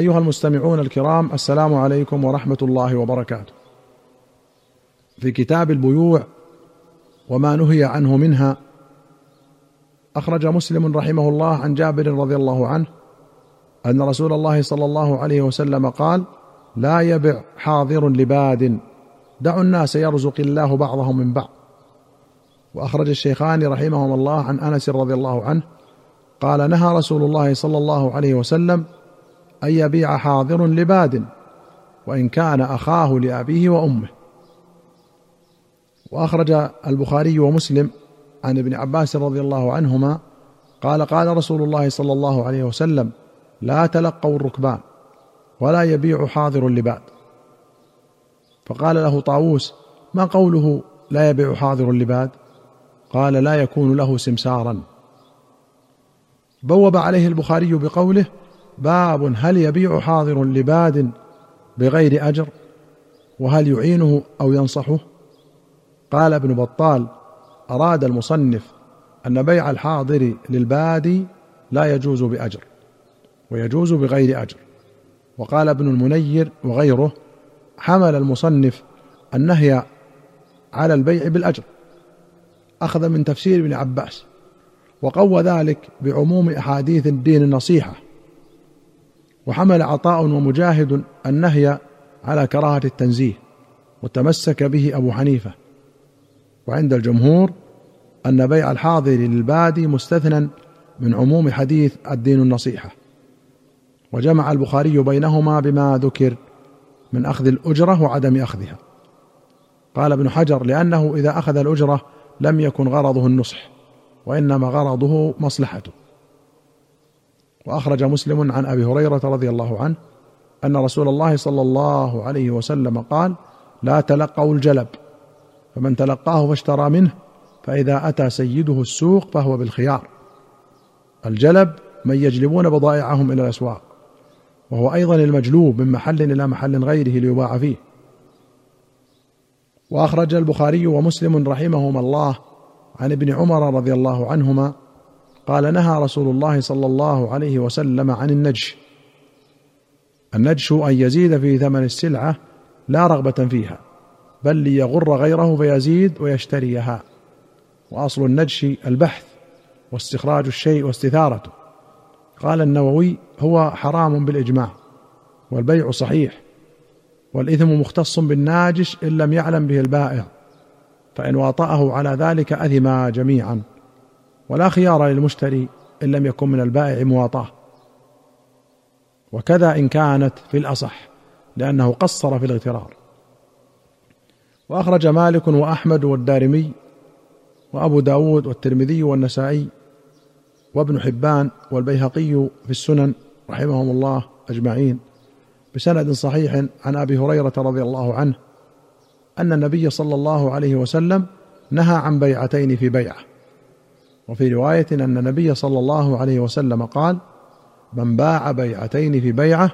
أيها المستمعون الكرام السلام عليكم ورحمة الله وبركاته. في كتاب البيوع وما نهي عنه منها أخرج مسلم رحمه الله عن جابر رضي الله عنه أن رسول الله صلى الله عليه وسلم قال لا يبع حاضر لباد دعوا الناس يرزق الله بعضهم من بعض. وأخرج الشيخان رحمهما الله عن أنس رضي الله عنه قال نهى رسول الله صلى الله عليه وسلم أن يبيع حاضر لباد وإن كان أخاه لأبيه وأمه. وأخرج البخاري ومسلم عن ابن عباس رضي الله عنهما قال قال رسول الله صلى الله عليه وسلم لا تلقوا الركبان ولا يبيع حاضر لباد. فقال له طاووس ما قوله لا يبيع حاضر لباد؟ قال لا يكون له سمسارا. بوب عليه البخاري بقوله باب هل يبيع حاضر لباد بغير أجر؟ وهل يعينه أو ينصحه؟ قال ابن بطال أراد المصنف أن بيع الحاضر للبادي لا يجوز بأجر ويجوز بغير أجر. وقال ابن المنير وغيره حمل المصنف النهي على البيع بالأجر. أخذ من تفسير ابن عباس وقوى ذلك بعموم أحاديث الدين النصيحة. وحمل عطاء ومجاهد النهي على كراهة التنزيه وتمسك به أبو حنيفة. وعند الجمهور أن بيع الحاضر للبادي مستثنى من عموم حديث الدين النصيحة. وجمع البخاري بينهما بما ذكر من أخذ الأجرة وعدم أخذها. قال ابن حجر لأنه إذا أخذ الأجرة لم يكن غرضه النصح وإنما غرضه مصلحته. وأخرج مسلم عن أبي هريرة رضي الله عنه أن رسول الله صلى الله عليه وسلم قال لا تلقوا الجلب فمن تلقاه فاشترى منه فإذا أتى سيده السوق فهو بالخيار. الجلب من يجلبون بضائعهم إلى الأسواق وهو أيضا المجلوب من محل إلى محل غيره ليباع فيه. وأخرج البخاري ومسلم رحمهما الله عن ابن عمر رضي الله عنهما قال نهى رسول الله صلى الله عليه وسلم عن النجش. النجش أن يزيد في ثمن السلعة لا رغبة فيها بل ليغر غيره فيزيد ويشتريها. وأصل النجش البحث واستخراج الشيء واستثارته. قال النووي هو حرام بالإجماع والبيع صحيح والإثم مختص بالناجش إن لم يعلم به البائع فإن واطأه على ذلك اثما جميعا. ولا خيار للمشتري إن لم يكن من البائع مواطاه. وكذا إن كانت في الأصح لأنه قصر في الاغترار. وأخرج مالك وأحمد والدارمي وأبو داود والترمذي والنسائي وابن حبان والبيهقي في السنن رحمهم الله أجمعين بسند صحيح عن أبي هريرة رضي الله عنه أن النبي صلى الله عليه وسلم نهى عن بيعتين في بيعة. وفي رواية أن النبي صلى الله عليه وسلم قال من باع بيعتين في بيعة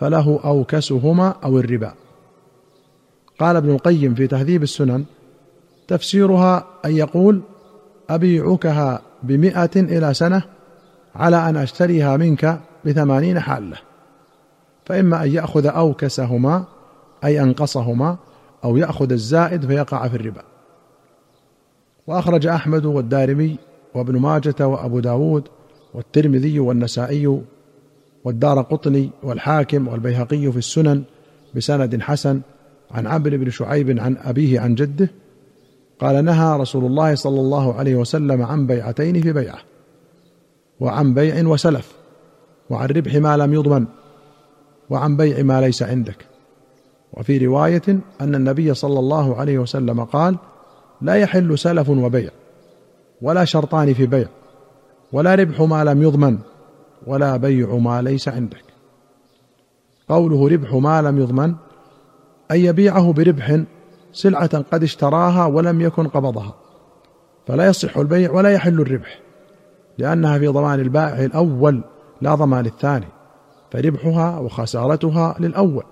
فله أوكسهما أو الربا. قال ابن القيم في تهذيب السنن تفسيرها أن يقول أبيعكها بمائة إلى سنة على أن أشتريها منك بثمانين حالة فإما أن يأخذ أوكسهما أي أنقصهما أو يأخذ الزائد فيقع في الربا. وأخرج أحمد والدارمي وابن ماجة وأبو داود والترمذي والنسائي والدار قطني والحاكم والبيهقي في السنن بسند حسن عن عمرو بن شعيب عن أبيه عن جده قال نهى رسول الله صلى الله عليه وسلم عن بيعتين في بيعة وعن بيع وسلف وعن ربح ما لم يضمن وعن بيع ما ليس عندك. وفي رواية أن النبي صلى الله عليه وسلم قال لا يحل سلف وبيع. ولا شرطان في بيع ولا ربح ما لم يضمن ولا بيع ما ليس عندك. قوله ربح ما لم يضمن ان يبيعه بربح سلعة قد اشتراها ولم يكن قبضها. فلا يصح البيع ولا يحل الربح لأنها في ضمان البائع الأول لا ضمان الثاني فربحها وخسارتها للأول.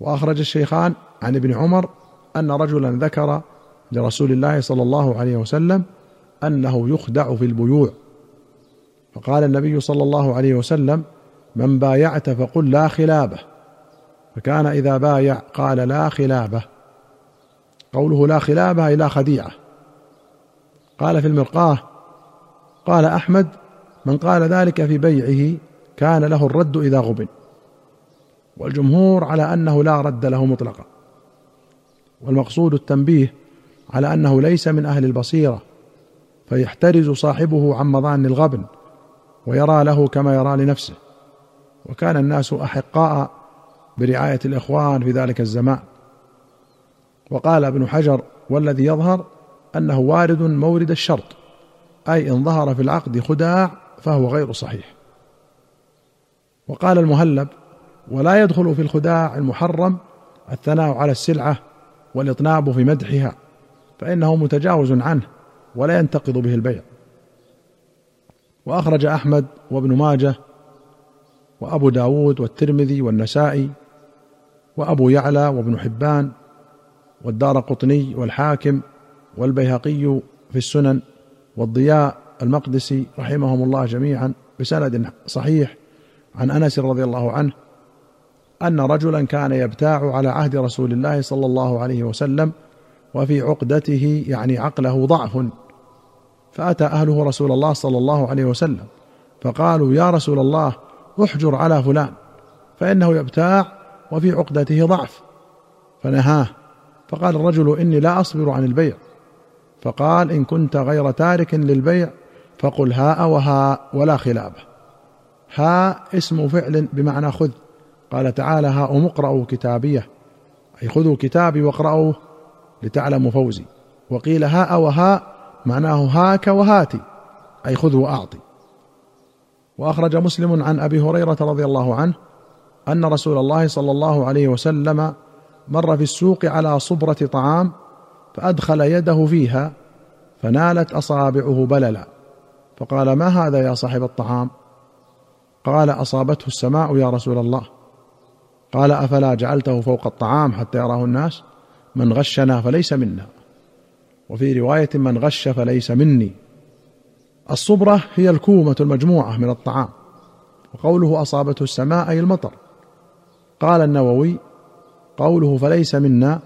وأخرج الشيخان عن ابن عمر أن رجلا ذكر لرسول الله صلى الله عليه وسلم أنه يخدع في البيوع. فقال النبي صلى الله عليه وسلم من بايعت فقل لا خلابة. فكان إذا بايع قال لا خلابة. قوله لا خلابة أي لا خديعة. قال في المرقاة قال أحمد من قال ذلك في بيعه كان له الرد إذا غبن. والجمهور على أنه لا رد له مطلقا. والمقصود التنبيه على أنه ليس من أهل البصيرة فيحترز صاحبه عن مظان الغبن ويرى له كما يرى لنفسه. وكان الناس أحقاء برعاية الإخوان في ذلك الزمان. وقال ابن حجر والذي يظهر أنه وارد مورد الشرط أي إن ظهر في العقد خداع فهو غير صحيح. وقال المهلب ولا يدخل في الخداع المحرم الثناء على السلعة والإطناب في مدحها. فإنه متجاوز عنه ولا ينتقض به البيع. وأخرج أحمد وابن ماجه وأبو داود والترمذي والنسائي وأبو يعلى وابن حبان والدار قطني والحاكم والبيهقي في السنن والضياء المقدسي رحمهم الله جميعا بسند صحيح عن أنس رضي الله عنه أن رجلا كان يبتاع على عهد رسول الله صلى الله عليه وسلم وفي عقدته يعني عقله ضعف. فأتى أهله رسول الله صلى الله عليه وسلم فقالوا يا رسول الله احجر على فلان فإنه يبتاع وفي عقدته ضعف. فنهاه فقال الرجل إني لا أصبر عن البيع. فقال إن كنت غير تارك للبيع فقل هاء وهاء ولا خلابة. هاء اسم فعل بمعنى خذ. قال تعالى هاء اقرأوا كتابيه أي خذوا كتابي واقرأوه. لتعلموا فوزي. وقيل هاء وهاء معناه هاك وهاتي أي خذ وأعطي. وأخرج مسلم عن أبي هريرة رضي الله عنه أن رسول الله صلى الله عليه وسلم مر في السوق على صبرة طعام فأدخل يده فيها فنالت أصابعه بللا. فقال ما هذا يا صاحب الطعام؟ قال أصابته السماء يا رسول الله. قال أفلا جعلته فوق الطعام حتى يراه الناس؟ من غشنا فليس منا. وفي رواية من غش فليس مني. الصبرة هي الكومة المجموعة من الطعام. وقوله أصابته السماء أي المطر. قال النووي قوله فليس منا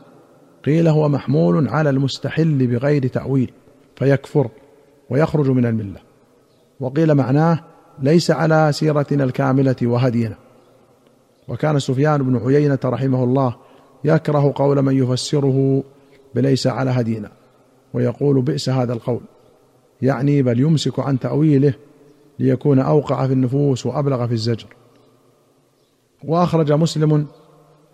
قيل هو محمول على المستحل بغير تأويل فيكفر ويخرج من الملة. وقيل معناه ليس على سيرتنا الكاملة وهدينا. وكان سفيان بن عيينة رحمه الله يكره قول من يفسره بليس على هدينا ويقول بئس هذا القول. يعني بل يمسك عن تأويله ليكون أوقع في النفوس وأبلغ في الزجر. وأخرج مسلم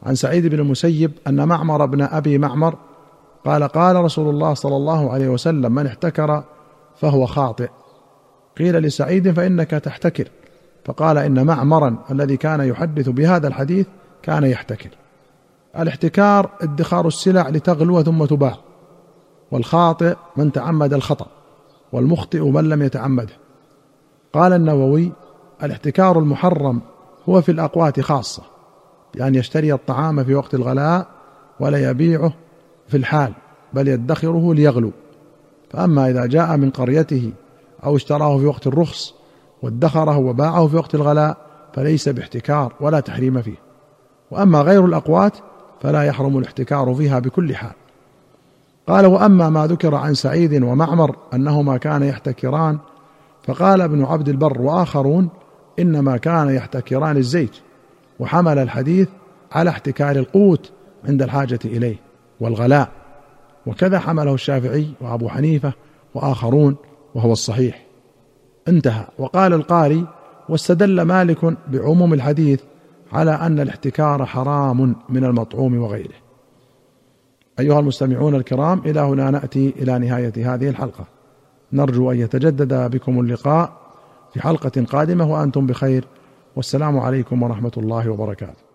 عن سعيد بن المسيب أن معمر بن أبي معمر قال قال رسول الله صلى الله عليه وسلم من احتكر فهو خاطئ. قيل لسعيد فإنك تحتكر. فقال إن معمرا الذي كان يحدث بهذا الحديث كان يحتكر. الاحتكار ادخار السلع لتغلو ثم تباع. والخاطئ من تعمد الخطأ والمخطئ من لم يتعمده. قال النووي الاحتكار المحرم هو في الأقوات خاصة بأن يشتري الطعام في وقت الغلاء ولا يبيعه في الحال بل يدخره ليغلو. فأما إذا جاء من قريته أو اشتراه في وقت الرخص وادخره وباعه في وقت الغلاء فليس باحتكار ولا تحريم فيه. وأما غير الأقوات فلا يحرم الاحتكار فيها بكل حال. قال وأما ما ذكر عن سعيد ومعمر أنهما كان يحتكران فقال ابن عبد البر وآخرون إنما كان يحتكران الزيت وحمل الحديث على احتكار القوت عند الحاجة إليه والغلاء. وكذا حمله الشافعي وأبو حنيفة وآخرون وهو الصحيح. انتهى. وقال القاري واستدل مالك بعموم الحديث على أن الاحتكار حرام من المطعوم وغيره. أيها المستمعون الكرام إلى هنا نأتي إلى نهاية هذه الحلقة. نرجو أن يتجدد بكم اللقاء في حلقة قادمة وأنتم بخير. والسلام عليكم ورحمة الله وبركاته.